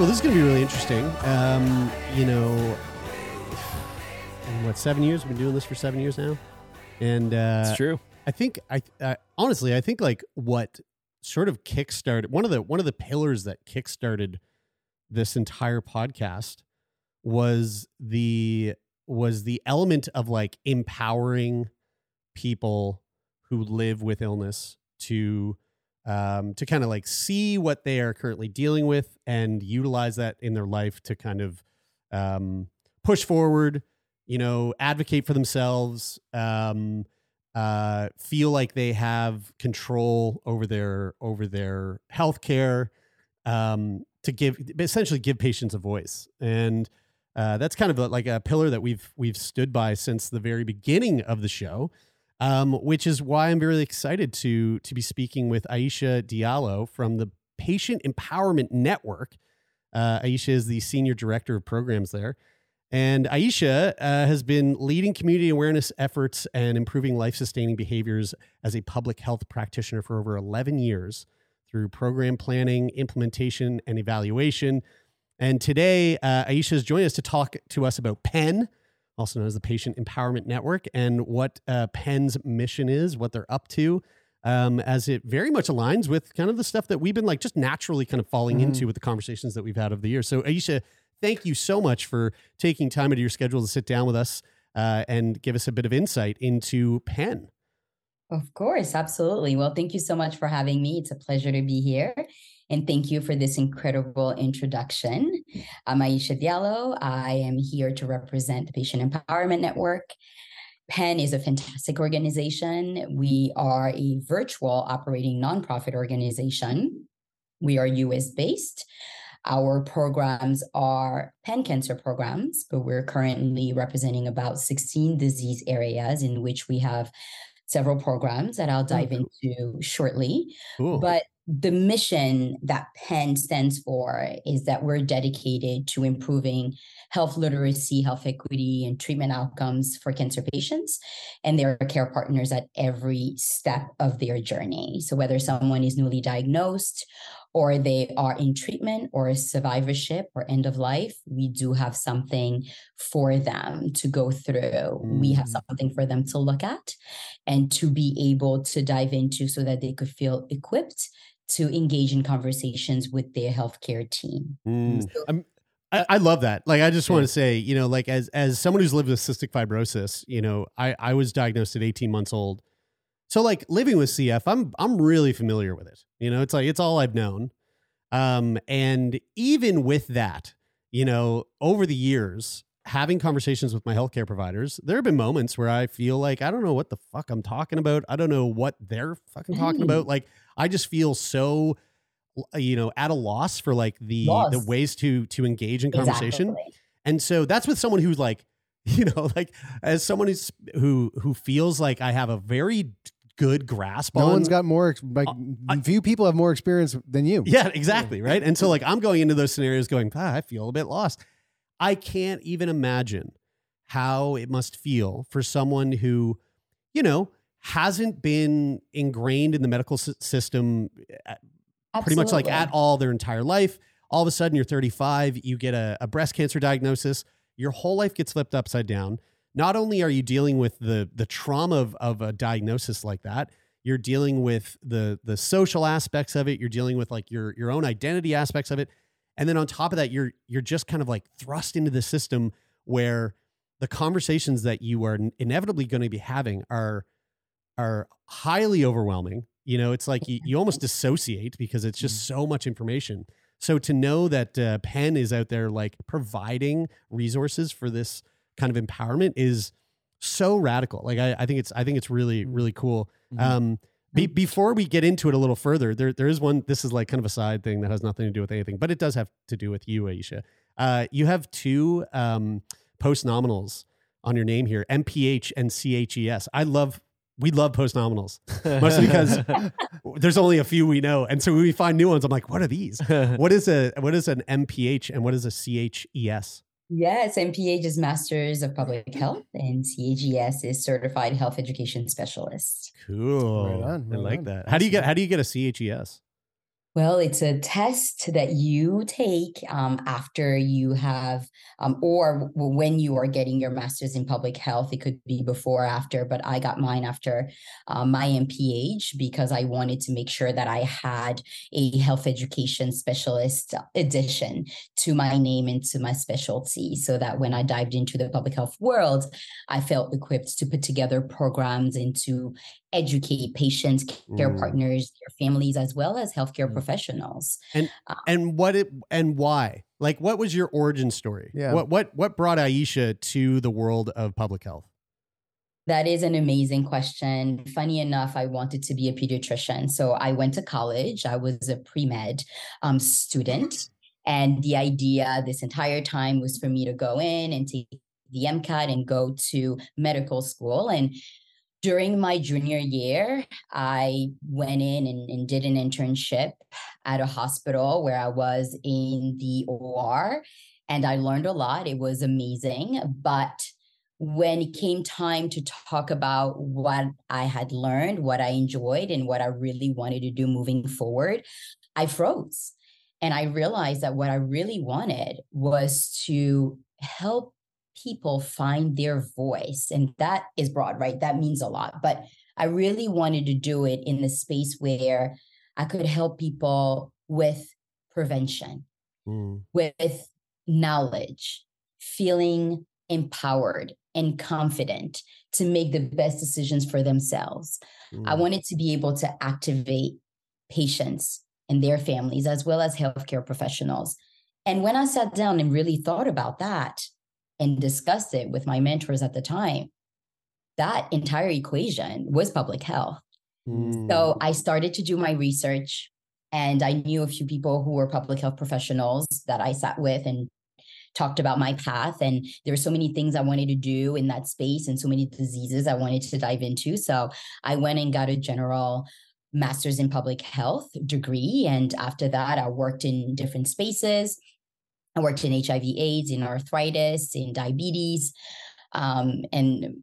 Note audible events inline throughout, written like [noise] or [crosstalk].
Well, this is going to be really interesting. Um, you know, in what seven years? We've been doing this for seven years now, and uh, It's true. I think I uh, honestly, I think like what sort of kickstarted one of the one of the pillars that kickstarted this entire podcast was the was the element of like empowering people who live with illness to um, to kind of like see what they are currently dealing with and utilize that in their life to kind of um, push forward, you know, advocate for themselves, um, uh, feel like they have control over their over their health care, um, to give essentially give patients a voice. And uh, that's kind of a, like a pillar that we've we've stood by since the very beginning of the show um, which is why I'm very excited to to be speaking with Aicha Diallo from the Patient Empowerment Network. Uh, Aicha is the senior director of programs there, and Aicha uh, has been leading community awareness efforts and improving life sustaining behaviors as a public health practitioner for over 11 years through program planning, implementation, and evaluation. And today, uh, Aicha has joined us to talk to us about PEN also known as the Patient Empowerment Network, and what uh, PEN's mission is, what they're up to, um, as it very much aligns with kind of the stuff that we've been like just naturally kind of falling Mhm. into with the conversations that we've had over the years. So, Aicha, thank you so much for taking time out of your schedule to sit down with us uh, and give us a bit of insight into PEN. Of course, absolutely. Well, thank you so much for having me. It's a pleasure to be here. And thank you for this incredible introduction. I'm Aicha Diallo. I am here to represent the Patient Empowerment Network. PEN is a fantastic organization. We are a virtual operating nonprofit organization. We are US based. Our programs are pen cancer programs, but we're currently representing about 16 disease areas in which we have several programs that I'll dive into shortly. Cool. But the mission that PEN stands for is that we're dedicated to improving health literacy, health equity, and treatment outcomes for cancer patients and their care partners at every step of their journey. So, whether someone is newly diagnosed or they are in treatment or survivorship or end of life, we do have something for them to go through. We have something for them to look at and to be able to dive into so that they could feel equipped to engage in conversations with their healthcare team. Mm. I'm- I, I love that. Like, I just want to say, you know, like as as someone who's lived with cystic fibrosis, you know, I I was diagnosed at 18 months old, so like living with CF, I'm I'm really familiar with it. You know, it's like it's all I've known. Um, and even with that, you know, over the years, having conversations with my healthcare providers, there have been moments where I feel like I don't know what the fuck I'm talking about. I don't know what they're fucking talking Mm. about. Like, I just feel so you know at a loss for like the the ways to to engage in conversation Exactly. and so that's with someone who's like [laughs] you know like as someone who's who who feels like i have a very good grasp No on one's got more. ex- Like few people have more experience than you. yeah exactly right and so [laughs] like i'm going into those scenarios going ah, i feel a bit lost i can't even imagine how it must feel for someone who you know hasn't been ingrained in the medical s- system uh, pretty much like at all their entire life. All of a sudden, you're 35, you get a, a breast cancer diagnosis, your whole life gets flipped upside down. Not only are you dealing with the the trauma of, of a diagnosis like that, you're dealing with the the social aspects of it. You're dealing with like your your own identity aspects of it, and then on top of that you're you're just kind of like thrust into the system where the conversations that you are inevitably going to be having are are highly overwhelming. You know it's like you, you almost dissociate because it's just so much information. So to know that uh, pen is out there like providing resources for this kind of empowerment is so radical like i, I think it's i think it's really really cool Mhm. um be, before we get into it a little further, there there is one. This is like kind of a side thing that has nothing to do with anything, but it does have to do with you, Aicha. Uh, you have two um, post nominals on your name here, MPH and CHES. I love. We love post nominals, mostly because [laughs] there's only a few we know, and so when we find new ones, I'm like, what are these? [laughs] What is a what is an MPH and what is a CHES? Yes, MPH is Masters of Public Health, and CHES is Certified Health Education Specialist. Cool. Right on, I like on. that. How do you get how do you get a CHES? Well, it's a test that you take um, after you have, um, or when you are getting your master's in public health. It could be before or after, but I got mine after um, my MPH because I wanted to make sure that I had a health education specialist addition to my name and to my specialty so that when I dived into the public health world, I felt equipped to put together programs and to educate patients, care Mm. partners, their families, as well as healthcare professionals. and what it and why like what was your origin story Yeah. what what what brought aicha to the world of public health That is an amazing question. Funny enough, I wanted to be a pediatrician. So I went to college. I was a pre med um, student. And the idea this entire time was for me to go in and take the MCAT and go to medical school. And during my junior year, I went in and, and did an internship at a hospital where I was in the OR. And I learned a lot. It was amazing. But when it came time to talk about what I had learned, what I enjoyed, and what I really wanted to do moving forward, I froze. And I realized that what I really wanted was to help people find their voice. And that is broad, right? That means a lot. But I really wanted to do it in the space where I could help people with prevention, Mm. with knowledge, feeling empowered and confident to make the best decisions for themselves. I Mm. wanted to be able to activate patients and their families, as well as healthcare professionals. And when I sat down and really thought about that and discussed it with my mentors at the time, that entire equation was public health. Mm. So I started to do my research and I knew a few people who were public health professionals that I sat with and talked about my path. And there were so many things I wanted to do in that space and so many diseases I wanted to dive into. So I went and got a general master's in public health degree. And after that, I worked in different spaces. I worked in HIV, AIDS, in arthritis, in diabetes. Um, and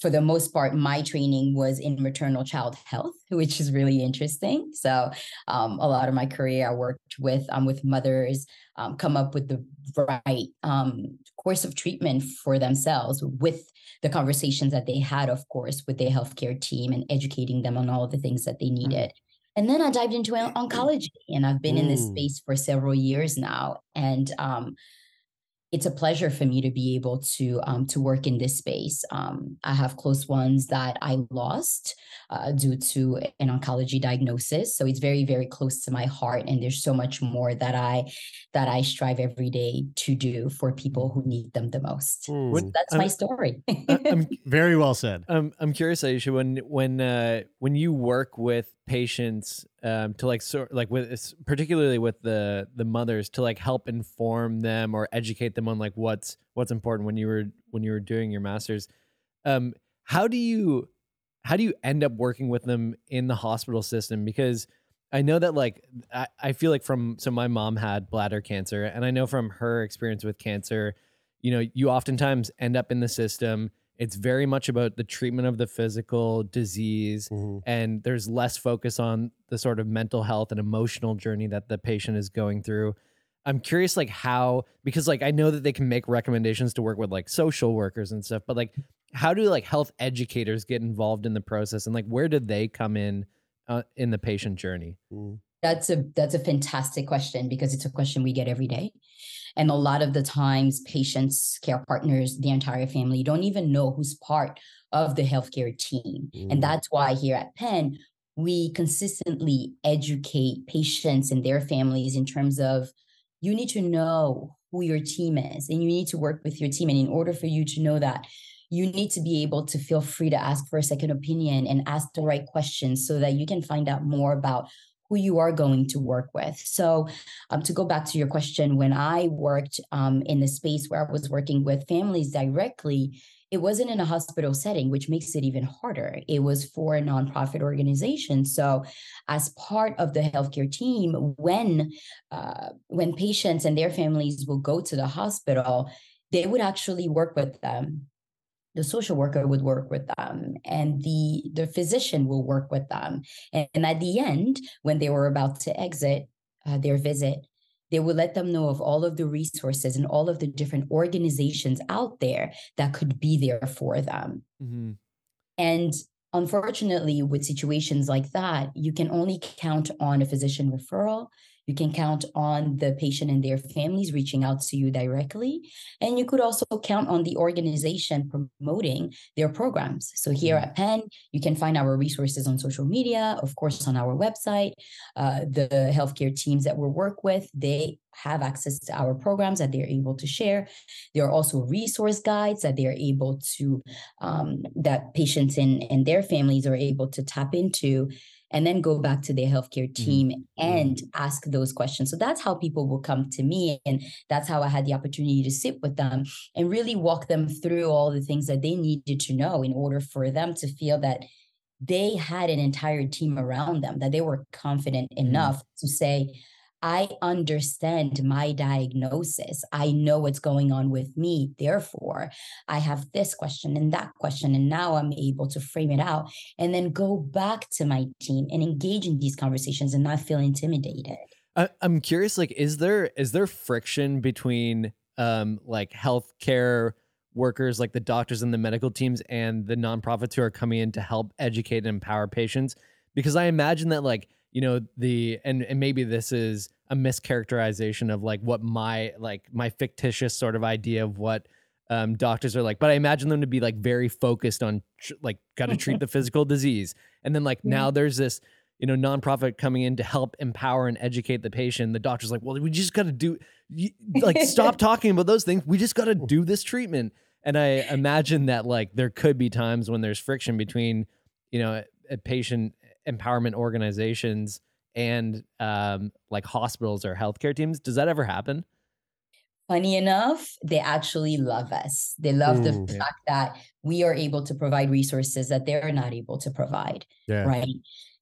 for the most part, my training was in maternal child health, [laughs] which is really interesting. So um, a lot of my career, I worked with um, with mothers, um, come up with the right um, course of treatment for themselves with the conversations that they had, of course, with their healthcare team and educating them on all the things that they needed. And then I dived into oncology, and I've been in this Mm. space for several years now. And um, it's a pleasure for me to be able to um, to work in this space. Um, I have close ones that I lost uh, due to an oncology diagnosis, so it's very very close to my heart. And there's so much more that I that I strive every day to do for people who need them the most. Mm. So that's Um, my story. I'm [laughs] Very well said. Um, I'm curious, Aicha, when when uh, when you work with patients um, to like sort like with particularly with the the mothers to like help inform them or educate them on like what's what's important when you were when you were doing your masters, um, how do you how do you end up working with them in the hospital system? Because I know that like I, I feel like from so my mom had bladder cancer, and I know from her experience with cancer, you know, you oftentimes end up in the system. It's very much about the treatment of the physical disease, Mhm. and there's less focus on the sort of mental health and emotional journey that the patient is going through. I'm curious, like how because like I know that they can make recommendations to work with like social workers and stuff, but like how do like health educators get involved in the process, and like where do they come in uh, in the patient journey? Mm. That's a that's a fantastic question because it's a question we get every day. And a lot of the times patients, care partners, the entire family don't even know who's part of the healthcare team. Mm. And that's why here at PEN, we consistently educate patients and their families in terms of you need to know who your team is and you need to work with your team. And in order for you to know that, you need to be able to feel free to ask for a second opinion and ask the right questions so that you can find out more about who you are going to work with. So, um, to go back to your question, when I worked um, in the space where I was working with families directly, it wasn't in a hospital setting, which makes it even harder. It was for a nonprofit organization. So, as part of the healthcare team, when uh, when patients and their families will go to the hospital, they would actually work with them the social worker would work with them and the the physician will work with them and, and at the end when they were about to exit uh, their visit they would let them know of all of the resources and all of the different organizations out there that could be there for them Mm-hmm. and unfortunately with situations like that you can only count on a physician referral you can count on the patient and their families reaching out to you directly. And you could also count on the organization promoting their programs. So here at PEN, you can find our resources on social media, of course, on our website. Uh, the healthcare teams that we work with, they have access to our programs that they're able to share. There are also resource guides that they're able to, um, that patients and, and their families are able to tap into and then go back to their healthcare team mm-hmm. and ask those questions. So that's how people will come to me. And that's how I had the opportunity to sit with them and really walk them through all the things that they needed to know in order for them to feel that they had an entire team around them, that they were confident enough mm-hmm. to say, I understand my diagnosis. I know what's going on with me. Therefore, I have this question and that question. And now I'm able to frame it out and then go back to my team and engage in these conversations and not feel intimidated. I, I'm curious, like, is there is there friction between um like healthcare workers like the doctors and the medical teams and the nonprofits who are coming in to help educate and empower patients? Because I imagine that like you know the and and maybe this is a mischaracterization of like what my like my fictitious sort of idea of what um, doctors are like but i imagine them to be like very focused on tr- like got to treat the [laughs] physical disease. And then like yeah. now there's this you know nonprofit coming in to help empower and educate the patient. The doctor's like well we just got to do you, like stop [laughs] talking about those things. We just got to do this treatment. And i imagine that like there could be times when there's friction between you know a, a patient empowerment organizations and um, like hospitals or healthcare teams. Does that ever happen? Funny enough, they actually love us. They love the Mm. fact that we are able to provide resources that they're not able to provide. Yeah. Right.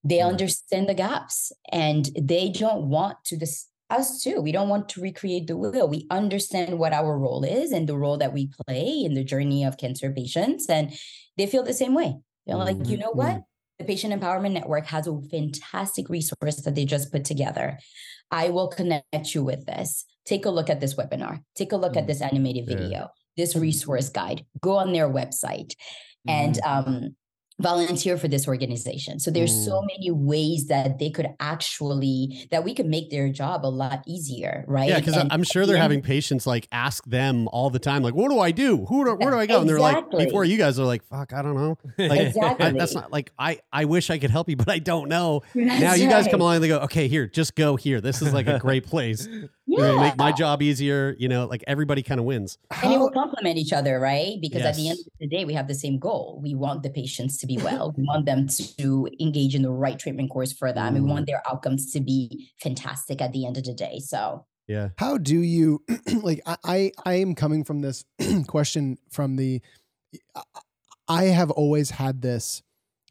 They Yeah. understand the gaps and they don't want to this us too. We don't want to recreate the wheel. We understand what our role is and the role that we play in the journey of cancer patients. And they feel the same way. They're like, you know what? The Patient Empowerment Network has a fantastic resource that they just put together. I will connect you with this. Take a look at this webinar. Take a look at this animated Yeah. video, this resource guide. Go on their website and um, volunteer for this organization. So there's so mm. many ways that they could actually that we could make their job a lot easier, right? Yeah, because I'm sure they're having patients like ask them all the time, like, "What do I do? Who do, where do I go?" And they're like, before you guys are like, "Fuck, I don't know." Like, I- that's not like I. I wish I could help you, but I don't know. [laughs] now That's you guys come along and they go, "Okay, here, just go here. This is like a great place. [laughs] You're make my job easier." You know, like everybody kind of wins. and it will complement each other, right? Because at the end of the day, we have the same goal. We want the patients to be well. we want them to engage in the right treatment course for them. We Mm. want their outcomes to be fantastic at the end of the day. So Yeah. How do you [clears throat] like? I I, I am coming from this [clears throat] question from the. I have always had this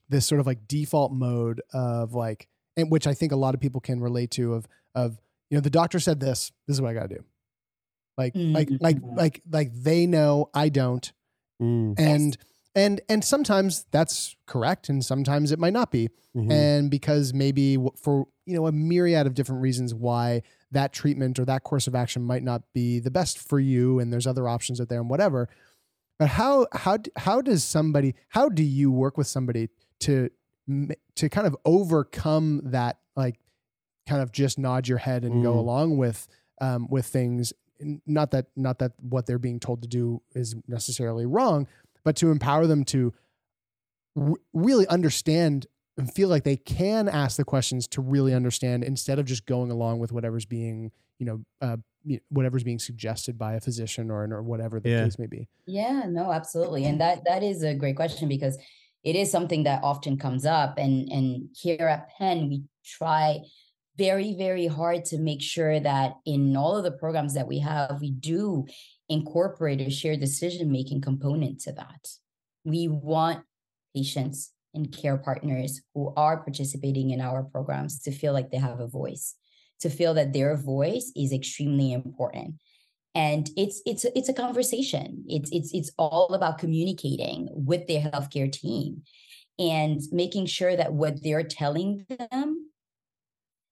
this sort of like default mode of like, and which I think a lot of people can relate to of of you know the doctor said this. This is what I got to do. Like like like Mhm. like like they know I don't, Mm. and and and sometimes that's correct, and sometimes it might not be Mhm. and because maybe for you know a myriad of different reasons why that treatment or that course of action might not be the best for you and there's other options out there and whatever but how how how does somebody how do you work with somebody to to kind of overcome that like kind of just nod your head and go Mm. along with um, with things. Not that not that what they're being told to do is necessarily wrong, but to empower them to r- really understand and feel like they can ask the questions to really understand instead of just going along with whatever's being you know uh, whatever's being suggested by a physician or or whatever the Yeah. case may be. Yeah, no, absolutely. And that that is a great question because it is something that often comes up and and here at PEN we try very very hard to make sure that in all of the programs that we have we do incorporate a shared decision making component to that. We want patients and care partners who are participating in our programs to feel like they have a voice, to feel that their voice is extremely important and it's it's it's a conversation it's it's it's all about communicating with their healthcare team and making sure that what they're telling them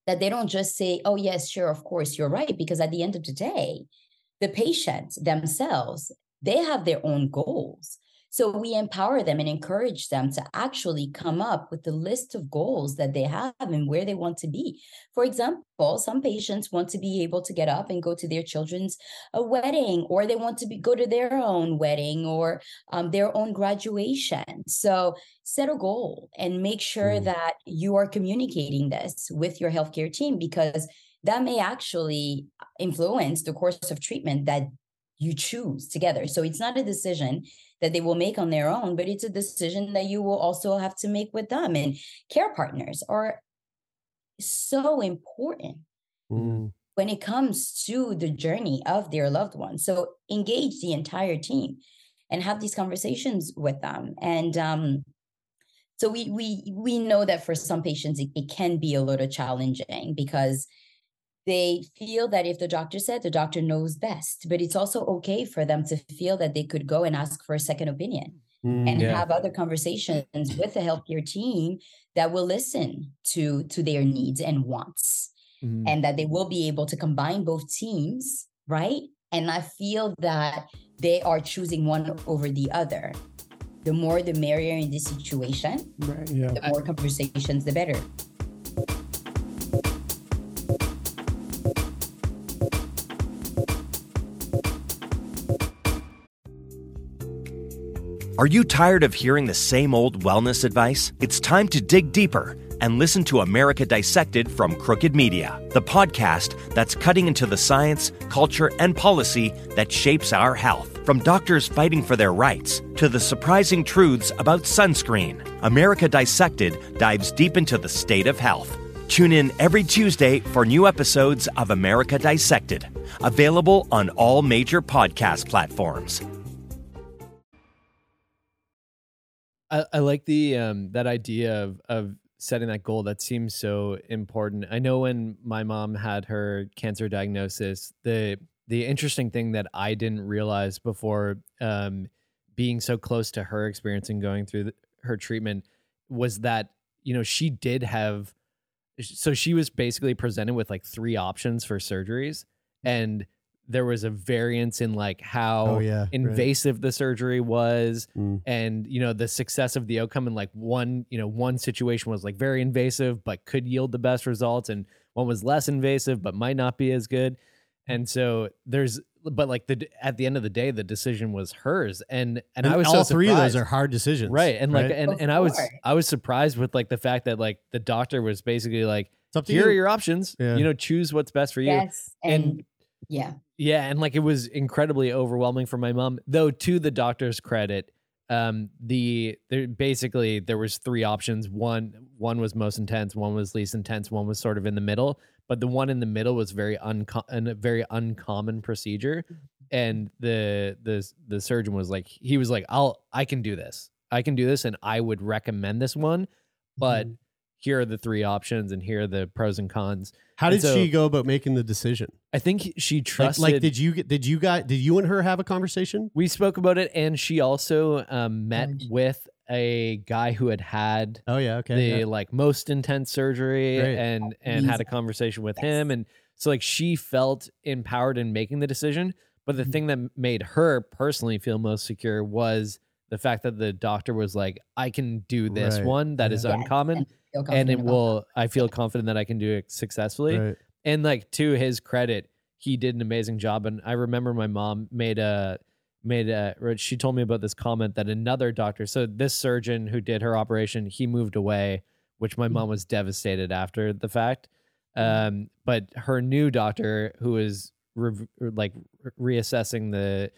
that they don't just say oh yes sure of course you're right because at the end of the day the patients themselves they have their own goals so we empower them and encourage them to actually come up with the list of goals that they have and where they want to be. For example some patients want to be able to get up and go to their children's a wedding or they want to be, go to their own wedding or um, their own graduation. So set a goal and make sure Mm. that you are communicating this with your healthcare team because that may actually influence the course of treatment that you choose together. So it's not a decision that they will make on their own but it's a decision that you will also have to make with them and care partners are so important Mm. when it comes to the journey of their loved one. So engage the entire team and have these conversations with them. And um, so we we we know that for some patients it, it can be a little challenging because they feel that if the doctor said the doctor knows best, but it's also okay for them to feel that they could go and ask for a second opinion Mm. and Yeah. have other conversations with the healthcare team that will listen to to their needs and wants Mhm. and that they will be able to combine both teams, right? And I feel that they are choosing one over the other. The more the merrier in this situation, Right. Yeah. the more conversations, the better. Are you tired of hearing the same old wellness advice? It's time to dig deeper and listen to America Dissected from Crooked Media, the podcast that's cutting into the science, culture, and policy that shapes our health. From doctors fighting for their rights to the surprising truths about sunscreen, America Dissected dives deep into the state of health. Tune in every Tuesday for new episodes of America Dissected, available on all major podcast platforms. I, I like the um that idea of of setting that goal that seems so important. I know when my mom had her cancer diagnosis, the the interesting thing that I didn't realize before um being so close to her experience and going through the, her treatment was that you know she did have so she was basically presented with like three options for surgeries and there was a variance in like how Oh, yeah, right. invasive the surgery was Mm. and you know the success of the outcome and like one you know one situation was like very invasive but could yield the best results and one was less invasive but might not be as good and so there's but like the at the end of the day the decision was hers and and, And i was all so three of those are hard decisions, right and like right? and, and i was i was surprised with like the fact that like the doctor was basically like It's up to here you. are your options Yeah. you know choose what's best for you Yes. And- And, yeah. Yeah, and like it was incredibly overwhelming for my mom. Though to the doctor's credit, um, the there basically there was three options. One one was most intense, one was least intense, one was sort of in the middle. But the one in the middle was very unco- a very uncommon procedure, and the the the surgeon was like he was like I'll I can do this, I can do this, and I would recommend this one, but. Mm-hmm. Here are the three options, and here are the pros and cons. How did so- she go about making the decision? I think she Like, trusted. like, did you get? Did you guys? Did you and her have a conversation? We spoke about it, and she also um, met Nice. with a guy who had had Oh yeah, okay. the yeah. like most intense surgery, Great. and and had a conversation with him, and so like she felt empowered in making the decision. But Mm-hmm. the thing that made her personally feel most secure was the fact that the doctor was like, I can do this Right. one that is Yeah. Yes, uncommon and and it confident about will I feel confident that I can do it successfully. Right. And like to his credit, he did an amazing job. And I remember my mom made a made a she told me about this comment that another doctor, so this surgeon who did her operation, he moved away, which my mom was devastated after the fact. Um, but her new doctor, who is was rev- like reassessing the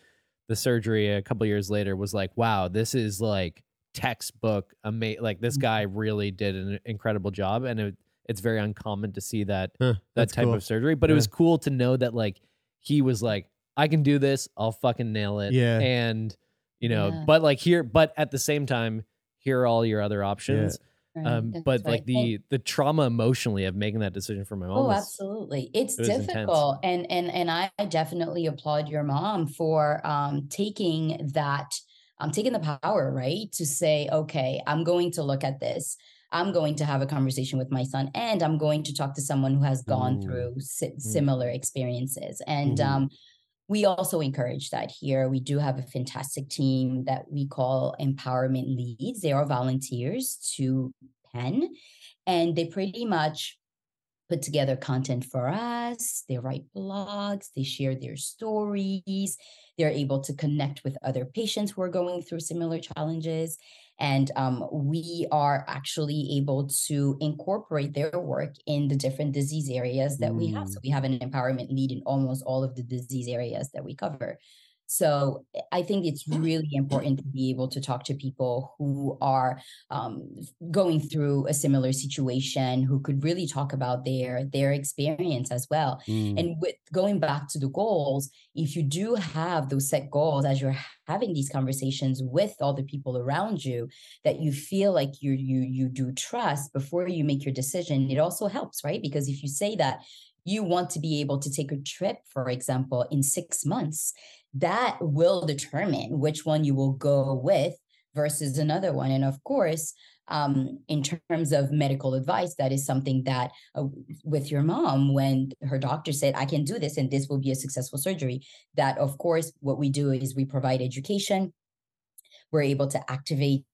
the surgery a couple years later, was like, "Wow, this is like textbook amazing. Like this mm. guy really did an incredible job, and it, it's very uncommon to see that Huh, that type cool. of surgery. But it was cool to know that like he was like, I can do this. I'll fucking nail it. Yeah. And you know, Yeah. but like here, but at the same time, here are all your other options. Right, Um, but right. like the the trauma emotionally of making that decision for my mom. Oh, was- absolutely. It's it was intense. difficult. And and and I definitely applaud your mom for um taking that um taking the power, right? To say, okay, I'm going to look at this. I'm going to have a conversation with my son and I'm going to talk to someone who has gone Mm. through si- similar experiences. And Mhm. um we also encourage that here. We do have a fantastic team that we call empowerment leads. They are volunteers to PEN, and they pretty much put together content for us. They write blogs, they share their stories, they're able to connect with other patients who are going through similar challenges. And um, we are actually able to incorporate their work in the different disease areas that we have. So we have an empowerment lead in almost all of the disease areas that we cover. So I think it's really important to be able to talk to people who are um, going through a similar situation, who could really talk about their their experience as well. Mm. And with going back to the goals, if you do have those set goals as you're having these conversations with all the people around you that you feel like you you you do trust before you make your decision, it also helps, right? Because if you say that you want to be able to take a trip, for example, in six months, that will determine which one you will go with versus another one. And of course, um, in terms of medical advice, that is something that uh, with your mom, when her doctor said, I can do this and this will be a successful surgery, that of course, what we do is we provide education. We're able to activate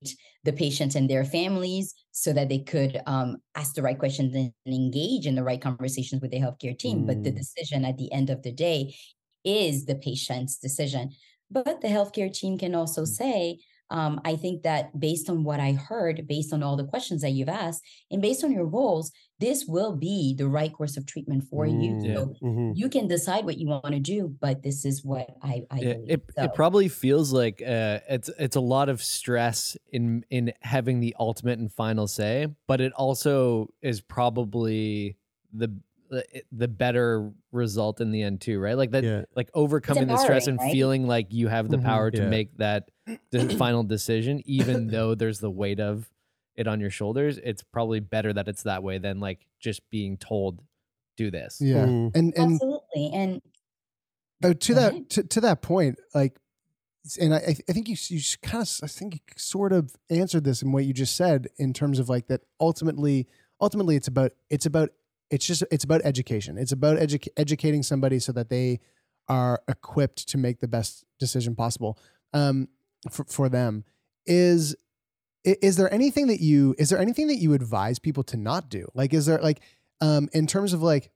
the patients and their families so that they could um, ask the right questions and engage in the right conversations with the healthcare team. But the Mm. decision at the end of the day is the patient's decision. But the healthcare team can also say, um, I think that based on what I heard, based on all the questions that you've asked, and based on your goals, this will be the right course of treatment for you. Mm. So Mhm. you can decide what you want to do, but this is what I, I it, it, So- it probably feels like uh, it's it's a lot of stress in in having the ultimate and final say, but it also is probably the the- the better result in the end too, right? Like that, Yeah. like overcoming the stress and right? feeling like you have the Mhm. power to Yeah. make that the [clears throat] final decision, even though there's the weight of it on your shoulders. It's probably better that it's that way than like just being told, "Do this." Yeah. Mhm. And and Absolutely. And Oh, to that ahead. to, to that point, like, and I I think you you kind of I think you sort of answered this in what you just said in terms of like that ultimately ultimately it's about it's about it's just it's about education. It's about edu- educating somebody so that they are equipped to make the best decision possible um, for for them. Is is there anything that you is there anything that you advise people to not do? Like, is there like um, in terms of like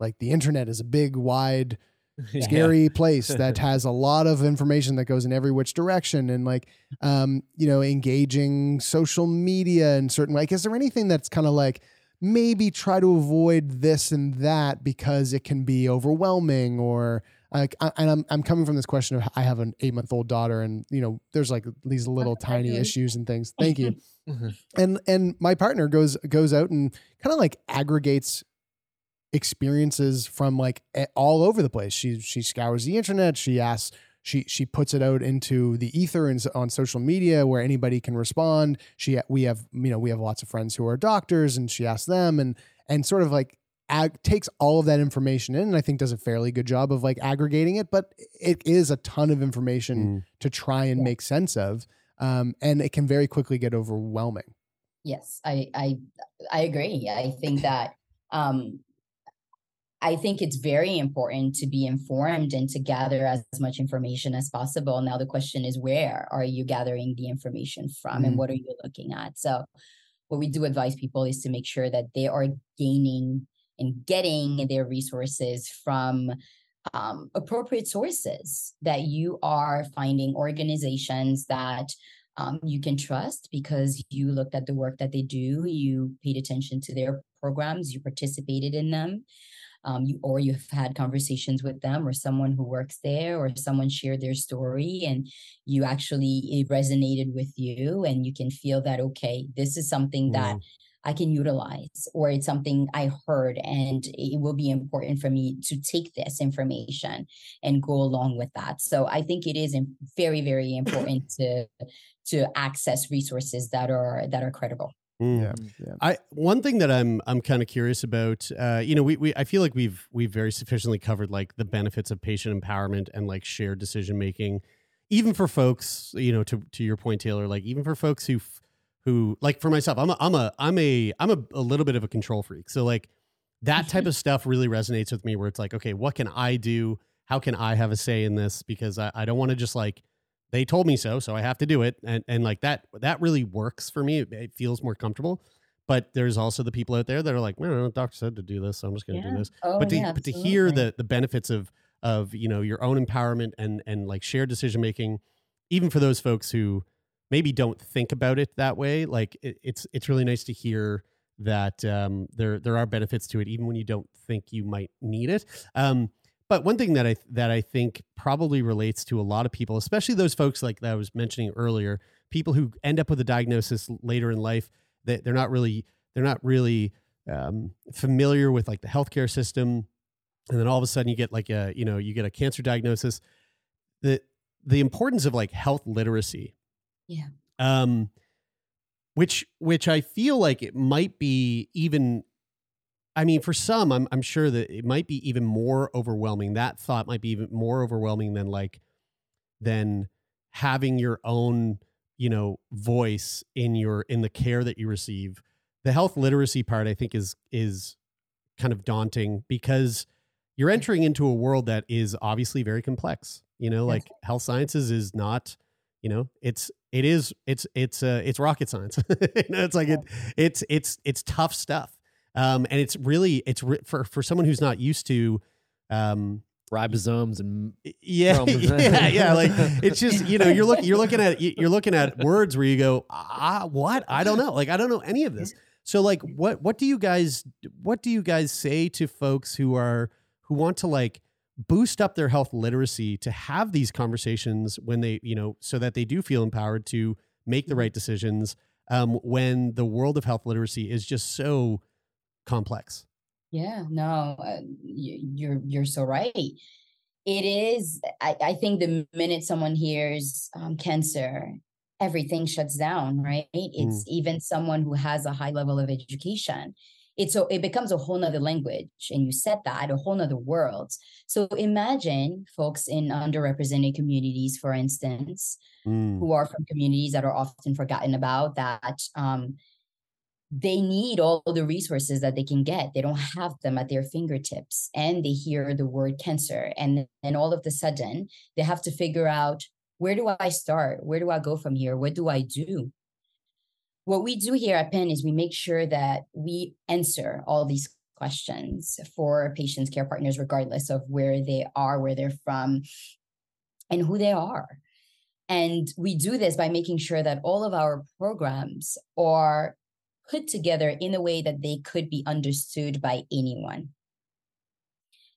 like the internet is a big wide [laughs] Yeah. scary place [laughs] that has a lot of information that goes in every which direction and like um you know engaging social media in certain like is there anything that's kind of like maybe try to avoid this and that because it can be overwhelming or like I, and I'm I'm coming from this question of I have an 8 month old daughter and you know there's like these little tiny issues and things thank you [laughs] Mhm. and and my partner goes goes out and kind of like aggregates experiences from like all over the place. She she scours the internet. She asks. She she puts it out into the ether and on social media where anybody can respond. She we have you know we have lots of friends who are doctors and she asks them and and sort of like ag- takes all of that information in and I think does a fairly good job of like aggregating it. But it is a ton of information Mm. to try and make sense of, um, and it can very quickly get overwhelming. Yes, I I I agree. I think that um I think it's very important to be informed and to gather as much information as possible. Now, the question is where are you gathering the information from Mm. and what are you looking at? So, what we do advise people is to make sure that they are gaining and getting their resources from um, appropriate sources, that you are finding organizations that um, you can trust because you looked at the work that they do, you paid attention to their programs, you participated in them um, you or you've had conversations with them or someone who works there or someone shared their story and you actually it resonated with you and you can feel that okay this is something that i can utilize or it's something i heard and it will be important for me to take this information and go along with that. So i think it is very very [coughs] important to to access resources that are that are credible Mm. Yeah, yeah. I one thing that I'm I'm kind of curious about. Uh, you know, we, we I feel like we've we've very sufficiently covered like the benefits of patient empowerment and like shared decision making, even for folks. You know, to to your point, Taylor. Like even for folks who who like for myself, I'm a I'm a I'm a I'm a, a little bit of a control freak. So like that type of stuff really resonates with me. Where it's like, okay, what can I do? How can I have a say in this? Because I, I don't want to just like they told me so, so I have to do it. And and like that that really works for me. It, it feels more comfortable. But there's also the people out there that are like, well, the doctor said to do this, so I'm just going to Yeah. do this. Oh, but to yeah, but to hear the the benefits of of you know your own empowerment and and like shared decision making, even for those folks who maybe don't think about it that way, like it, it's it's really nice to hear that um, there there are benefits to it, even when you don't think you might need it. Um, but one thing that I that I think probably relates to a lot of people, especially those folks like that I was mentioning earlier, people who end up with a diagnosis later in life that they're not really they're not really um, familiar with like the healthcare system, and then all of a sudden you get like a you know you get a cancer diagnosis. The the importance of like health literacy, yeah um, which which I feel like it might be even. I mean, for some, I'm I'm sure that it might be even more overwhelming. That thought might be even more overwhelming than like than having your own you know voice in your in the care that you receive. The health literacy part, I think, is is kind of daunting because you're entering into a world that is obviously very complex. You know, like health sciences is not you know it's it is it's it's uh it's rocket science [laughs] you know it's like it it's it's it's tough stuff um and it's really it's re- for for someone who's not used to um ribosomes and yeah [laughs] yeah yeah like it's just you know you're looking you're looking at you're looking at words where you go ah what? I don't know. Like i don't know any of this. So like what what do you guys what do you guys say to folks who are who want to like boost up their health literacy to have these conversations when they you know so that they do feel empowered to make the right decisions um, when the world of health literacy is just so complex Yeah, no, uh, you, you're you're so right. It is. I, I think the minute someone hears um, cancer, everything shuts down. Right? It's even someone who has a high level of education. It's so it becomes a whole nother language, and you said that a whole nother world. So imagine folks in underrepresented communities, for instance, Mm. who are from communities that are often forgotten about that um, they need all the resources that they can get. They don't have them at their fingertips. And they hear the word cancer. And then all of a sudden, they have to figure out where do I start? Where do I go from here? What do I do? What we do here at PEN is we make sure that we answer all these questions for patients, care partners, regardless of where they are, where they're from, and who they are. And we do this by making sure that all of our programs are put together in a way that they could be understood by anyone.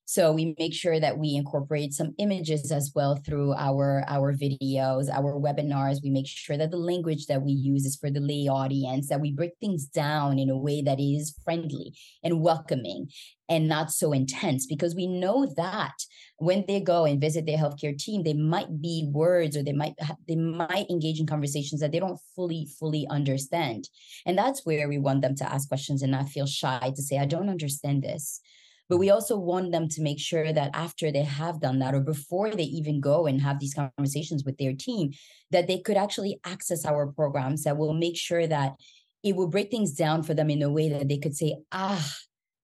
So we make sure that we incorporate some images as well through our our videos, our webinars. We make sure that the language that we use is for the lay audience, that we break things down in a way that is friendly and welcoming and not so intense because we know that when they go and visit their healthcare team they might be words or they might they might engage in conversations that they don't fully fully understand and that's where we want them to ask questions and not feel shy to say i don't understand this but we also want them to make sure that after they have done that or before they even go and have these conversations with their team that they could actually access our programs that will make sure that it will break things down for them in a way that they could say ah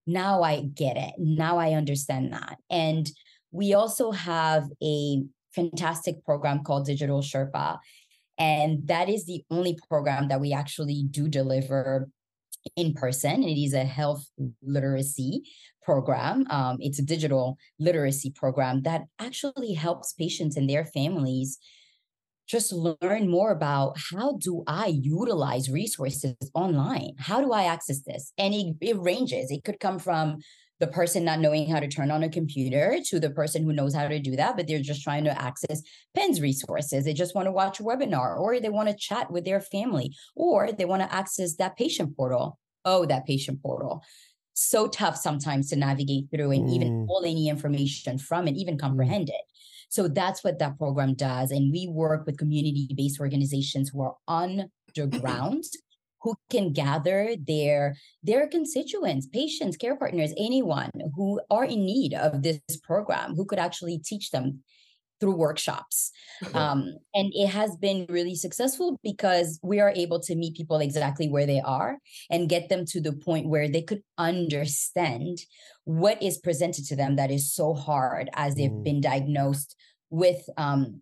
now I get it. Now I understand that. And we also have a fantastic program called Digital Sherpa. And that is the only program that we actually do deliver in person. It is a health literacy program. Um, it's a digital literacy program that actually helps patients and their families just learn more about how do I utilize resources online? How do I access this? And it, it ranges. It could come from the person not knowing how to turn on a computer to the person who knows how to do that, but they're just trying to access PEN's resources. They just want to watch a webinar or they want to chat with their family or they want to access that patient portal. Oh, that patient portal. So tough sometimes to navigate through and mm. even pull any information from it, even mm. comprehend it. So that's what that program does. And we work with community based organizations who are on the ground who can gather their their constituents patients care partners anyone who are in need of this program who could actually teach them through workshops. Um, and it has been really successful because we are able to meet people exactly where they are and get them to the point where they could understand what is presented to them that is so hard as they've mm. been diagnosed with um,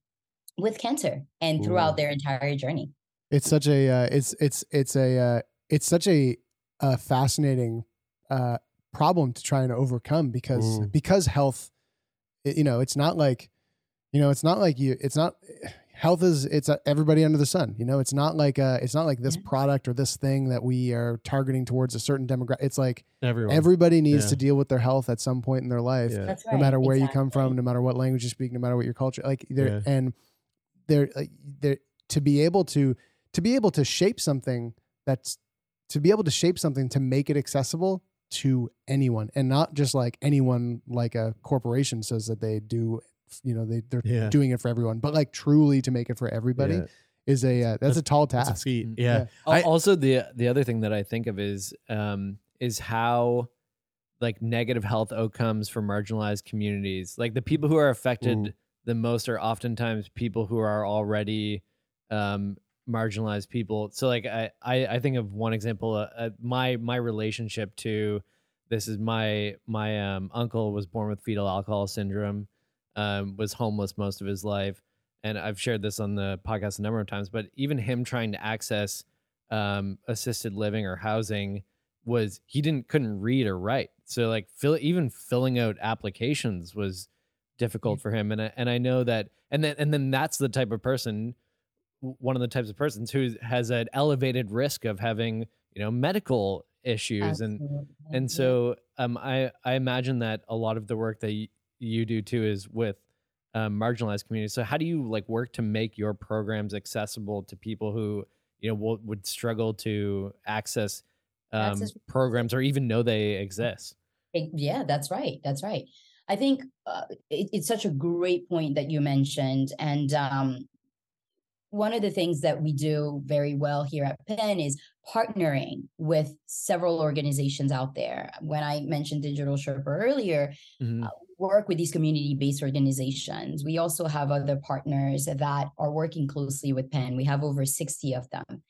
with cancer and throughout their entire journey. It's such a uh, it's it's it's a uh, it's such a, a fascinating uh, problem to try and overcome because mm. because health, you know, it's not like you know, it's not like you. It's not health is it's everybody under the sun. You know, it's not like uh, it's not like this product or this thing that we are targeting towards a certain demographic. It's like Everyone. everybody needs yeah. to deal with their health at some point in their life, yeah. right. no matter where exactly. you come from, no matter what language you speak, no matter what your culture. Like there yeah. and there, like, there to be able to to be able to shape something that's to be able to shape something to make it accessible to anyone and not just like anyone like a corporation says that they do you know they they're yeah. doing it for everyone but like truly to make it for everybody yeah. is a uh, that's, that's, a tall task a feat. Mm-hmm. yeah, yeah. I, also the the other thing that i think of is um is how like negative health outcomes for marginalized communities like the people who are affected Ooh. the most are oftentimes people who are already um marginalized people. So like I I, I think of one example. Uh, uh, my my relationship to this is my my um, uncle was born with fetal alcohol syndrome, um, was homeless most of his life, and I've shared this on the podcast a number of times. But even him trying to access um, assisted living or housing was he didn't couldn't read or write. So like fill, even filling out applications was difficult for him. And I, and I know that and then and then that's the type of person one of the types of persons who has an elevated risk of having you know medical issues Absolutely. and and so um i i imagine that a lot of the work that y- you do too is with um, marginalized communities. So how do you like work to make your programs accessible to people who you know will, would struggle to access um, access programs or even know they exist? Yeah that's right that's right. I think uh, it, it's such a great point that you mentioned and um, one of the things that we do very well here at PEN is partnering with several organizations out there. When I mentioned Digital Sherpa earlier, mm-hmm. uh, work with these community-based organizations. We also have other partners that are working closely with PEN. We have over 60 of them.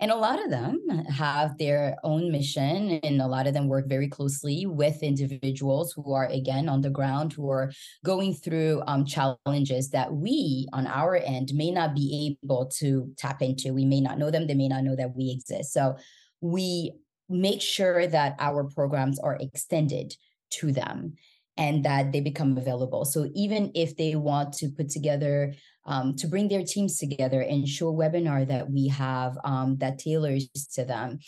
And a lot of them have their own mission, and a lot of them work very closely with individuals who are, again, on the ground, who are going through um, challenges that we on our end may not be able to tap into. We may not know them, they may not know that we exist. So we make sure that our programs are extended to them and that they become available. So even if they want to put together um, to bring their teams together and show a webinar that we have um, that tailors to them,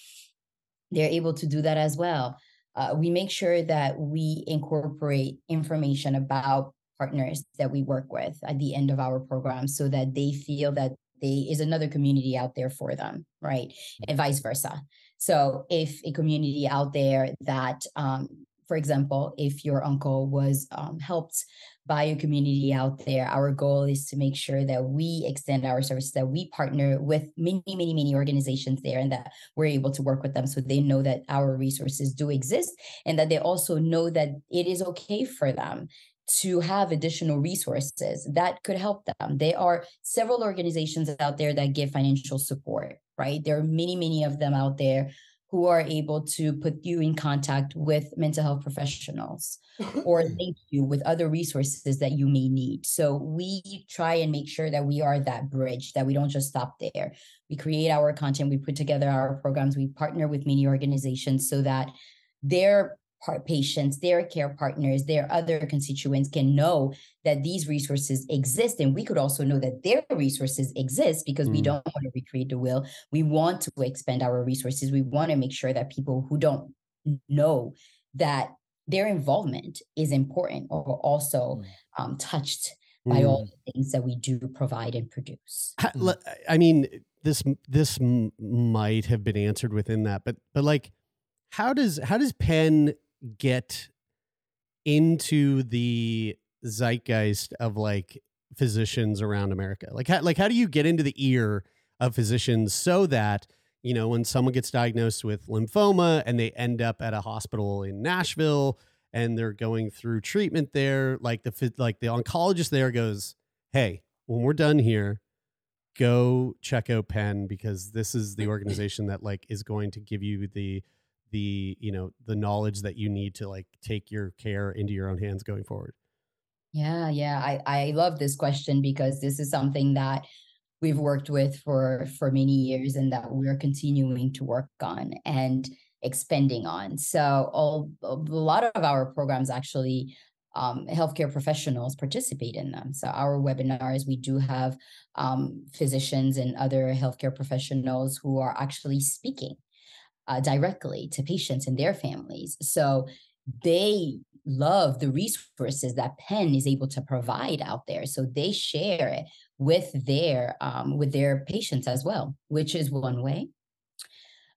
they're able to do that as well. Uh, we make sure that we incorporate information about partners that we work with at the end of our program so that they feel that there is another community out there for them, right? And vice versa. So if a community out there that um, for example, if your uncle was um, helped by a community out there, our goal is to make sure that we extend our services, that we partner with many, many, many organizations there, and that we're able to work with them so they know that our resources do exist and that they also know that it is okay for them to have additional resources that could help them. There are several organizations out there that give financial support, right? There are many, many of them out there who are able to put you in contact with mental health professionals [laughs] or link you with other resources that you may need. So we try and make sure that we are that bridge, that we don't just stop there. We create our content, we put together our programs, we partner with many organizations so that their patients, their care partners, their other constituents can know that these resources exist. And we could also know that their resources exist because mm. we don't want to recreate the wheel. We want to expand our resources. We want to make sure that people who don't know that their involvement is important or also mm. um, touched by mm. all the things that we do provide and produce. I mean, this this might have been answered within that, but but like, how does how does PEN get into the zeitgeist of like physicians around America? Like how, like how do you get into the ear of physicians so that you know when someone gets diagnosed with lymphoma and they end up at a hospital in Nashville and they're going through treatment there, like the like the oncologist there goes, "Hey, when we're done here, go check out PEN because this is the [laughs] organization that like is going to give you the the you know the knowledge that you need to like take your care into your own hands going forward yeah yeah i i love this question because this is something that we've worked with for for many years and that we're continuing to work on and expanding on so all, a lot of our programs actually um, healthcare professionals participate in them. So our webinars, we do have um, physicians and other healthcare professionals who are actually speaking uh, directly to patients and their families. So they love the resources that PEN is able to provide out there. So they share it with their um, with their patients as well, which is one way.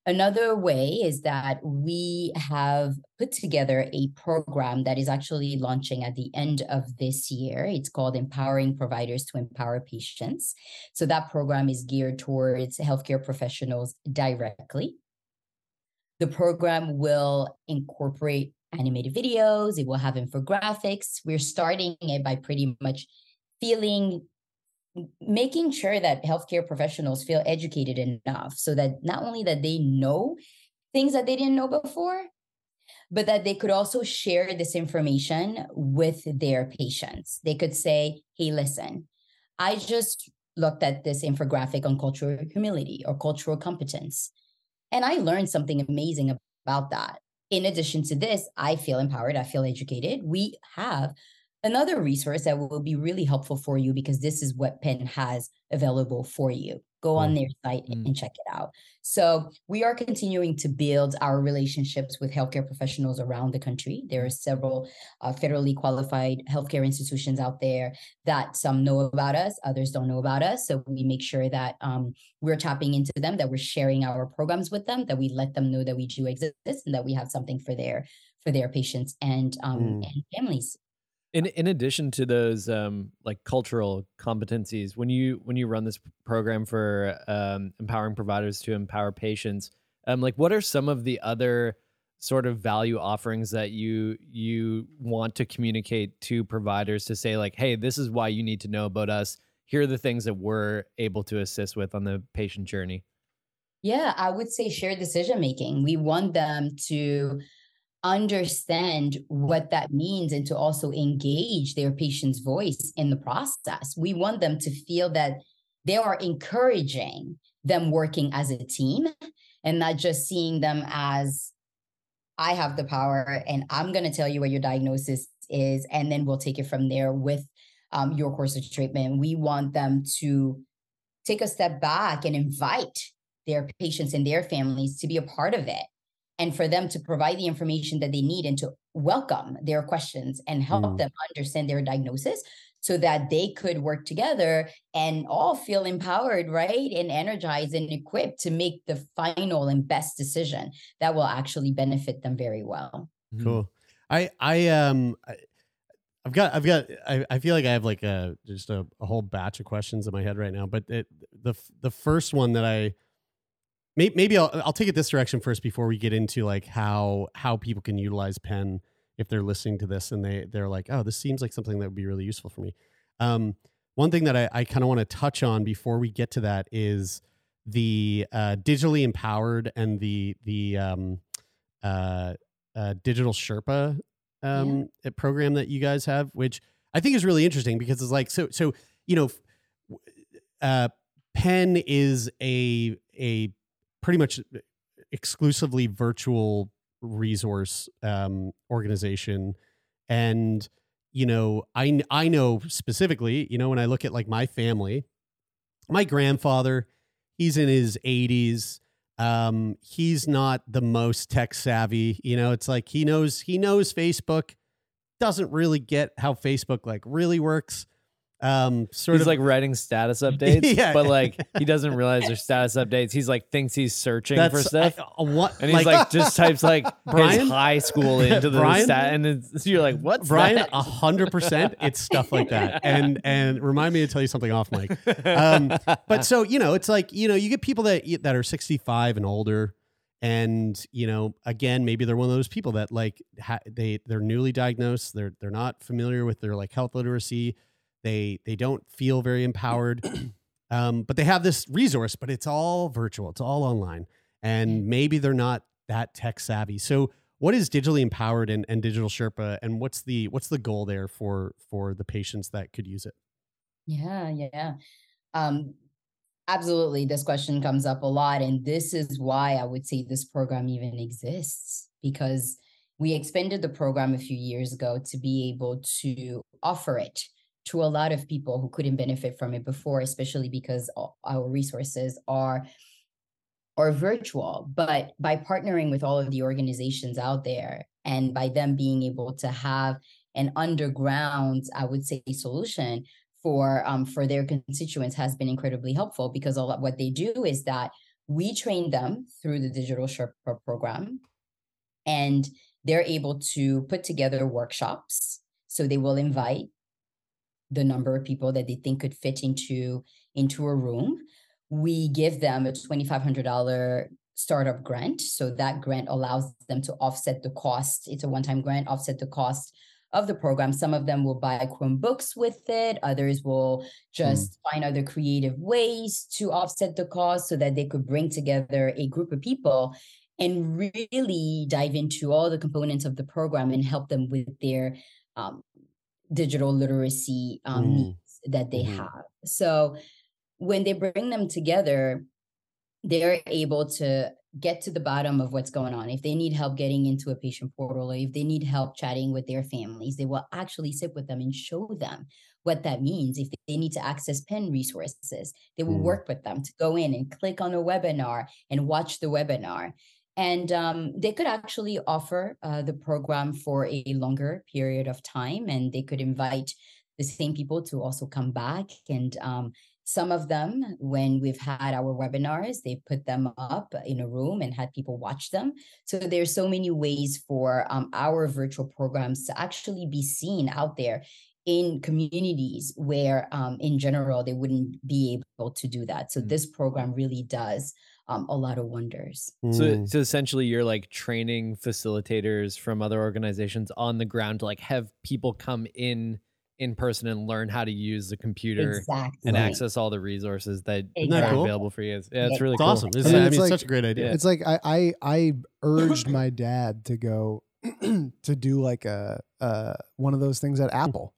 Another way is that we have put together a program that is actually launching at the end of this year. It's called Empowering Providers to Empower Patients. So that program is geared towards healthcare professionals directly. The program will incorporate animated videos, it will have infographics. We're starting it by pretty much feeling making sure that healthcare professionals feel educated enough so that not only that they know things that they didn't know before but that they could also share this information with their patients. They could say hey listen i just looked at this infographic on cultural humility or cultural competence and I learned something amazing about that. In addition to this, I feel empowered, I feel educated. We have another resource that will be really helpful for you because this is what PEN has available for you go on their site mm. and check it out. So we are continuing to build our relationships with healthcare professionals around the country. There are several uh, federally qualified healthcare institutions out there that some know about us, others don't know about us. So we make sure that um, we're tapping into them, that we're sharing our programs with them, that we let them know that we do exist and that we have something for their for their patients and um, mm. and families. In in addition to those um, like cultural competencies, when you when you run this program for um, empowering providers to empower patients, um, like what are some of the other sort of value offerings that you you want to communicate to providers to say like, hey, this is why you need to know about us. Here are the things that we're able to assist with on the patient journey. Yeah, I would say shared decision making. We want them to understand what that means and to also engage their patient's voice in the process. We want them to feel that they are encouraging them working as a team and not just seeing them as I have the power and I'm going to tell you what your diagnosis is, and then we'll take it from there with um, your course of treatment. We want them to take a step back and invite their patients and their families to be a part of it and for them to provide the information that they need and to welcome their questions and help mm. them understand their diagnosis so that they could work together and all feel empowered, right? And energized and equipped to make the final and best decision that will actually benefit them very well. Mm. Cool. I, I, um, I, I've got, I've got, I, I feel like I have like a, just a, a whole batch of questions in my head right now, but it, the, the first one that I, maybe, maybe I'll, I'll take it this direction first before we get into like how how people can utilize PEN if they're listening to this and they they're like oh this seems like something that would be really useful for me. Um, one thing that i, I kind of want to touch on before we get to that is the uh, digitally empowered and the the um, uh, uh, digital Sherpa um, uh, program that you guys have, which I think is really interesting because it's like so so you know, uh, PEN is a a pretty much exclusively virtual resource um, organization, and you know I I know specifically you know when I look at like my family, my grandfather, he's in his eighties. Um, he's not the most tech savvy. You know, it's like he knows he knows Facebook, doesn't really get how Facebook like really works. Um, sort he's of like writing status [laughs] updates, Yeah. but like he doesn't realize they're status updates. He's like thinks he's searching for stuff, I- uh, what- and he's like- like, just types like [laughs] Brian? his high school [laughs] into the Brian? stat, and it's, you're like, what Brian, a hundred percent. It's stuff like that. And and remind me to tell you something off Mike Um, but so you know, it's like you know, you get people that that are sixty five and older, and you know, again, maybe they're one of those people that like ha- they they're newly diagnosed. They're they're not familiar with their like health literacy. They they don't feel very empowered. [clears throat] Um, but they have this resource, but it's all virtual. It's all online, and maybe they're not that tech savvy. So what is digitally empowered and, and digital Sherpa, and what's the what's the goal there for for the patients that could use it? Yeah, yeah. Um, absolutely. This question comes up a lot. And this is why I would say this program even exists because we expanded the program a few years ago to be able to offer it to a lot of people who couldn't benefit from it before, especially because our resources are are virtual. But by partnering with all of the organizations out there and by them being able to have an underground i would say solution for um, for their constituents has been incredibly helpful because a lot what they do is that we train them through the digital Sherpa program and they're able to put together workshops. So they will invite the number of people that they think could fit into into a room. We give them a $2500 startup grant. So that grant allows them to offset the cost. It's a one-time grant offset the cost of the program. Some of them will buy chromebooks with it. Others will just find other creative ways to offset the cost so that they could bring together a group of people and really dive into all the components of the program and help them with their um, digital literacy um, Mm. needs that they Mhm. have. So when they bring them together, they're able to get to the bottom of what's going on. If they need help getting into a patient portal, or if they need help chatting with their families, they will actually sit with them and show them what that means. If they need to access pen resources, they will Mm. work with them to go in and click on a webinar and watch the webinar. And um, they could actually offer uh, the program for a longer period of time, and they could invite the same people to also come back. And um, some of them, when we've had our webinars, they put them up in a room and had people watch them. So there's so many ways for um, our virtual programs to actually be seen out there in communities where, um, in general, they wouldn't be able to do that. So this program really does um, a lot of wonders. So, so essentially, you're like training facilitators from other organizations on the ground to like have people come in in person and learn how to use the computer Exactly. and access all the resources that Isn't that are available for you. Yeah, it's really It's cool. awesome. It's- I mean, it's mean, like- such a great idea. It's like I I, I urged my dad to go [clears throat] to do like a uh one of those things at Apple.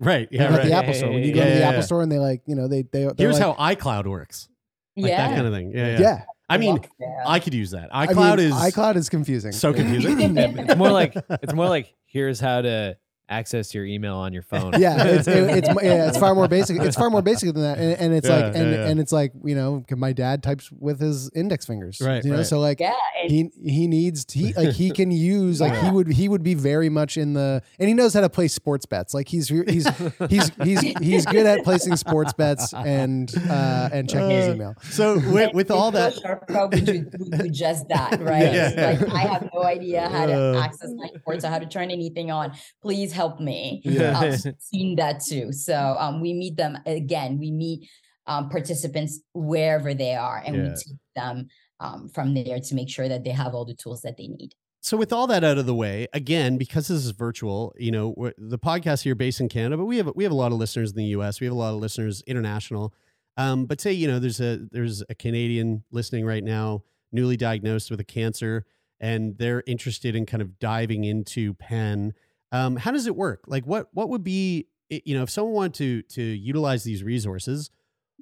Right. Yeah. Like at right. the Apple store. When you go Yeah, to the yeah, Apple yeah. store and they like, you know, they they Here's like, how iCloud works. Like Yeah. that kind of thing. Yeah. Yeah. Yeah. I mean, Walk. I could use that. I iCloud mean, is iCloud is confusing. so [laughs] confusing. [laughs] It's more like it's more like here's how to access your email on your [laughs] phone. yeah, it's it, [laughs] it's yeah, it's far more basic. It's far more basic than that, and, and it's Yeah, like and yeah, yeah. and it's like you know, 'cause my dad types with his index fingers, Right, You know, right. so like Yeah, he he needs he [laughs] like he can use like he would he would be very much in the and he knows how to play sports bets. Like he's he's he's he's he's good at placing sports bets and uh and checking his Uh, email. So with, with all that, Sherpa would do, would do just that, right? Yeah. Like I have no idea how to Uh. access my ports or how to turn anything on. Please help me. Yeah. I've [laughs] seen that too. So um, we meet them again. We meet um, participants wherever they are, and Yeah. we take them um, from there to make sure that they have all the tools that they need. so with all that out of the way, again, because this is virtual, you know, the podcast here based in Canada, but we have we have a lot of listeners in the U.S. We have a lot of listeners international. Um, but say you know there's a there's a Canadian listening right now, newly diagnosed with a cancer, and they're interested in kind of diving into PEN. Um, how does it work? Like what what would be you know if someone wanted to to utilize these resources,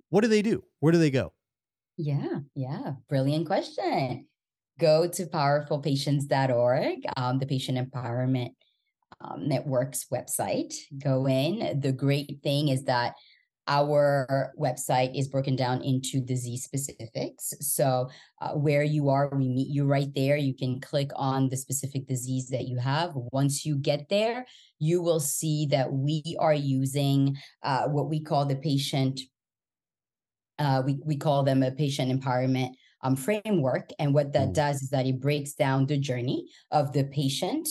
what do they do? Where do they go? Yeah, yeah. Brilliant question. Go to powerfulpatients.org, um, the Patient Empowerment um, Network's website. Go in. The great thing is that our website is broken down into disease specifics. So, uh, where you are, we meet you right there. You can click on the specific disease that you have. Once you get there, you will see that we are using uh, what we call the patient uh, we, we call them a patient empowerment um, framework. And what that does is that it breaks down the journey of the patient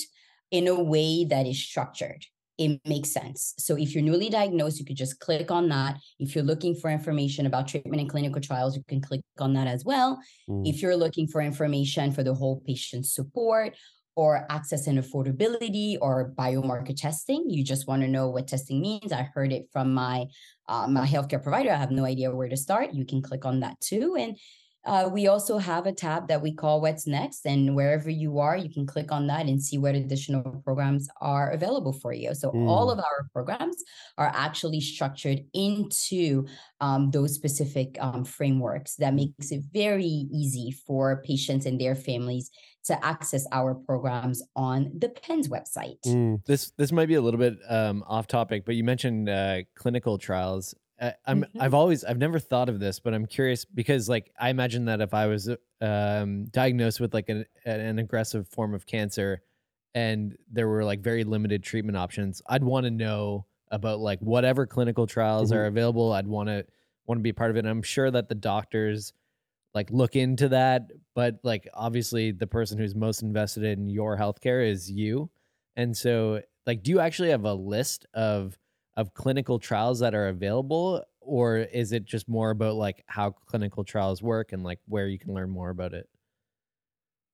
in a way that is structured. It makes sense. So if you're newly diagnosed, you could just click on that. If you're looking for information about treatment and clinical trials, you can click on that as well. If you're looking for information for the whole patient support or access and affordability or biomarker testing, you just want to know what testing means. I heard it from my uh, my healthcare provider. I have no idea where to start. You can click on that too. And uh, we also have a tab that we call What's Next. And wherever you are, you can click on that and see what additional programs are available for you. So all Mm. of our programs are actually structured into um, those specific um, frameworks that makes it very easy for patients and their families to access our programs on the PENS website. Mm. This this might be a little bit um, off topic, but you mentioned uh, clinical trials. I, I'm Mhm. I've always I've never thought of this, but I'm curious because like I imagine that if I was um, diagnosed with like an an aggressive form of cancer, and there were like very limited treatment options, I'd want to know about like whatever clinical trials are available. I'd want to want to be part of it. And I'm sure that the doctors like look into that, but like obviously the person who's most invested in your healthcare is you. And so like do you actually have a list of of clinical trials that are available or is it just more about like how clinical trials work and like where you can learn more about it?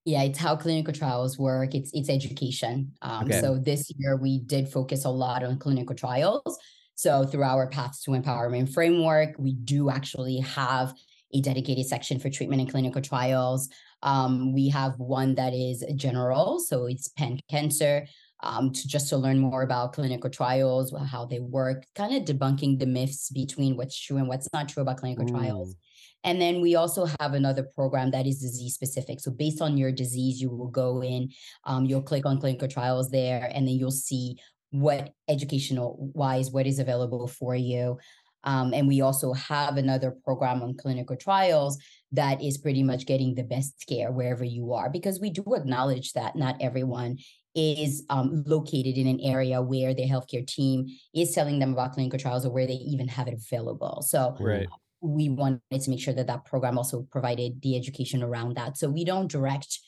Yeah, it's how clinical trials work. It's it's education. Um, Okay. So this year we did focus a lot on clinical trials. So through our Paths to Empowerment framework, we do actually have a dedicated section for treatment and clinical trials. Um, we have one that is general, so it's PEN Cancer, um, to just to learn more about clinical trials, how they work, kind of debunking the myths between what's true and what's not true about clinical trials. And then we also have another program that is disease specific. So based on your disease, you will go in, um, you'll click on clinical trials there, and then you'll see what educational wise what is available for you. Um, and we also have another program on clinical trials that is pretty much getting the best care wherever you are, because we do acknowledge that not everyone is um, located in an area where their healthcare team is telling them about clinical trials or where they even have it available. So Right. we wanted to make sure that that program also provided the education around that. So we don't direct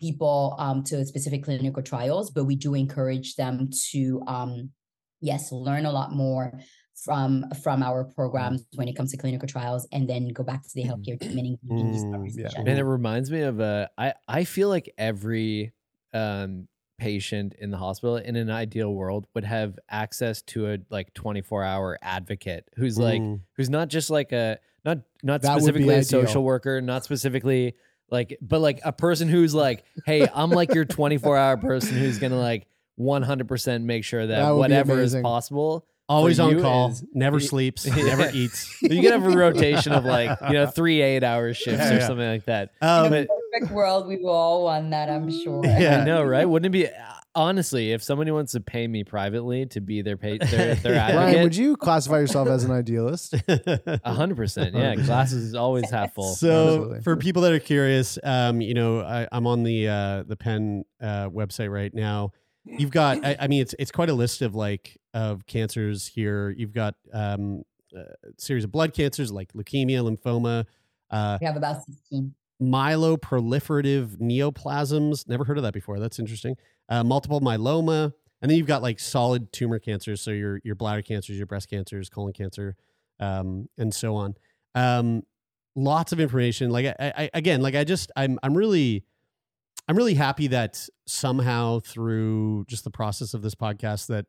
people um, to specific clinical trials, but we do encourage them to, um, yes, learn a lot more from from our programs when it comes to clinical trials, and then go back to the healthcare team and engage these conversations. And it reminds me of uh, I I feel like every um patient in the hospital in an ideal world would have access to a like 24 hour advocate who's like Mm. who's not just like a not not That would be specifically a ideal. social worker not specifically like but like a person who's like hey i'm like your 24 hour person who's gonna like 100% make sure that, That would be whatever is amazing. possible Always on call, is- never sleeps, [laughs] never eats. [laughs] you can have a rotation of like you know three eight hour shifts Yeah, or yeah. something like that Um, in a perfect world, we will all want that, I'm sure. [laughs] Yeah, I know, right? Wouldn't it be honestly if somebody wants to pay me privately to be their pay, their, their Ryan, advocate? would you classify yourself as an idealist? A hundred percent, yeah. Glasses is always half full. So Absolutely. for people that are curious, um, you know, I, I'm on the uh, the PEN uh, website right now. You've got, I, I mean, it's it's quite a list of like of cancers here. You've got um, a series of blood cancers like leukemia, lymphoma, uh, We have about 16. myeloproliferative neoplasms. Never heard of that before. That's interesting. Uh, multiple myeloma, and then you've got like solid tumor cancers. So your your bladder cancers, your breast cancers, colon cancer, um, and so on. Um, lots of information. Like I, I again, like I just I'm I'm really I'm really happy that somehow through just the process of this podcast that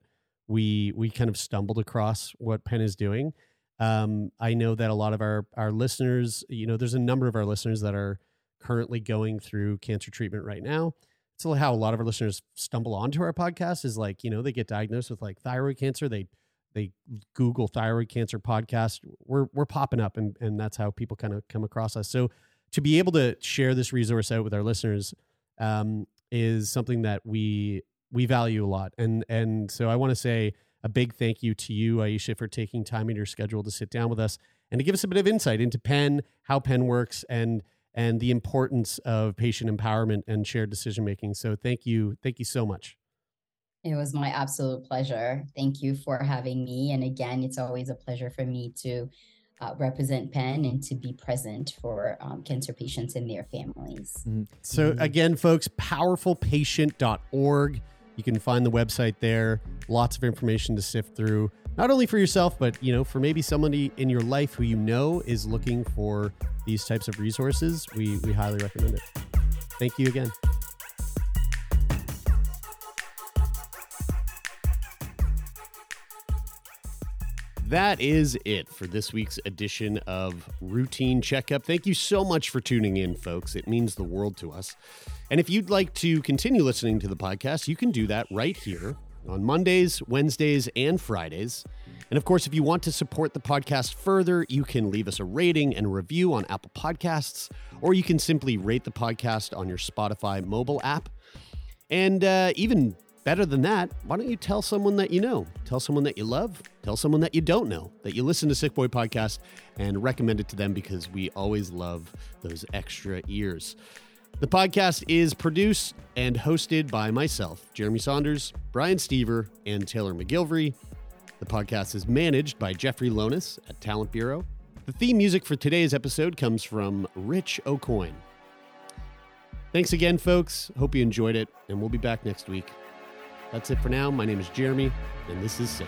we we kind of stumbled across what PEN is doing. Um, I know that a lot of our our listeners, you know, there's a number of our listeners that are currently going through cancer treatment right now. It's how a lot of our listeners stumble onto our podcast is like, you know, they get diagnosed with like thyroid cancer. They they Google thyroid cancer podcast. We're we're popping up and and that's how people kind of come across us. So to be able to share this resource out with our listeners um, is something that we we value a lot. And and so I want to say a big thank you to you, Aicha, for taking time in your schedule to sit down with us and to give us a bit of insight into PEN, how PEN works, and and the importance of patient empowerment and shared decision making. So thank you, thank you so much. It was my absolute pleasure. Thank you for having me. And again, it's always a pleasure for me to uh, represent PEN and to be present for um, cancer patients and their families. Mm-hmm. So, again, folks, powerfulpatient.org. You can find the website there. Lots of information to sift through, not only for yourself, but you know, for maybe somebody in your life who you know is looking for these types of resources. We we highly recommend it. Thank you again. That is it for this week's edition of Routine Checkup. Thank you so much for tuning in, folks. It means the world to us. And if you'd like to continue listening to the podcast, you can do that right here on Mondays, Wednesdays, and Fridays. And of course, if you want to support the podcast further, you can leave us a rating and review on Apple Podcasts, or you can simply rate the podcast on your Spotify mobile app. And uh, even better than that, why don't you tell someone that you know? Tell someone that you love, tell someone that you don't know that you listen to Sick Boy Podcast and recommend it to them because we always love those extra ears. The podcast is produced and hosted by myself, Jeremie Saunders, Brian Stever, and Taylor MacGillivary. The podcast is managed by Jeffrey Lonis at Talent Bureau. The theme music for today's episode comes from Rich Aucoin. Thanks again, folks. Hope you enjoyed it, and we'll be back next week. That's it for now. My name is Jeremie, and this is Sick.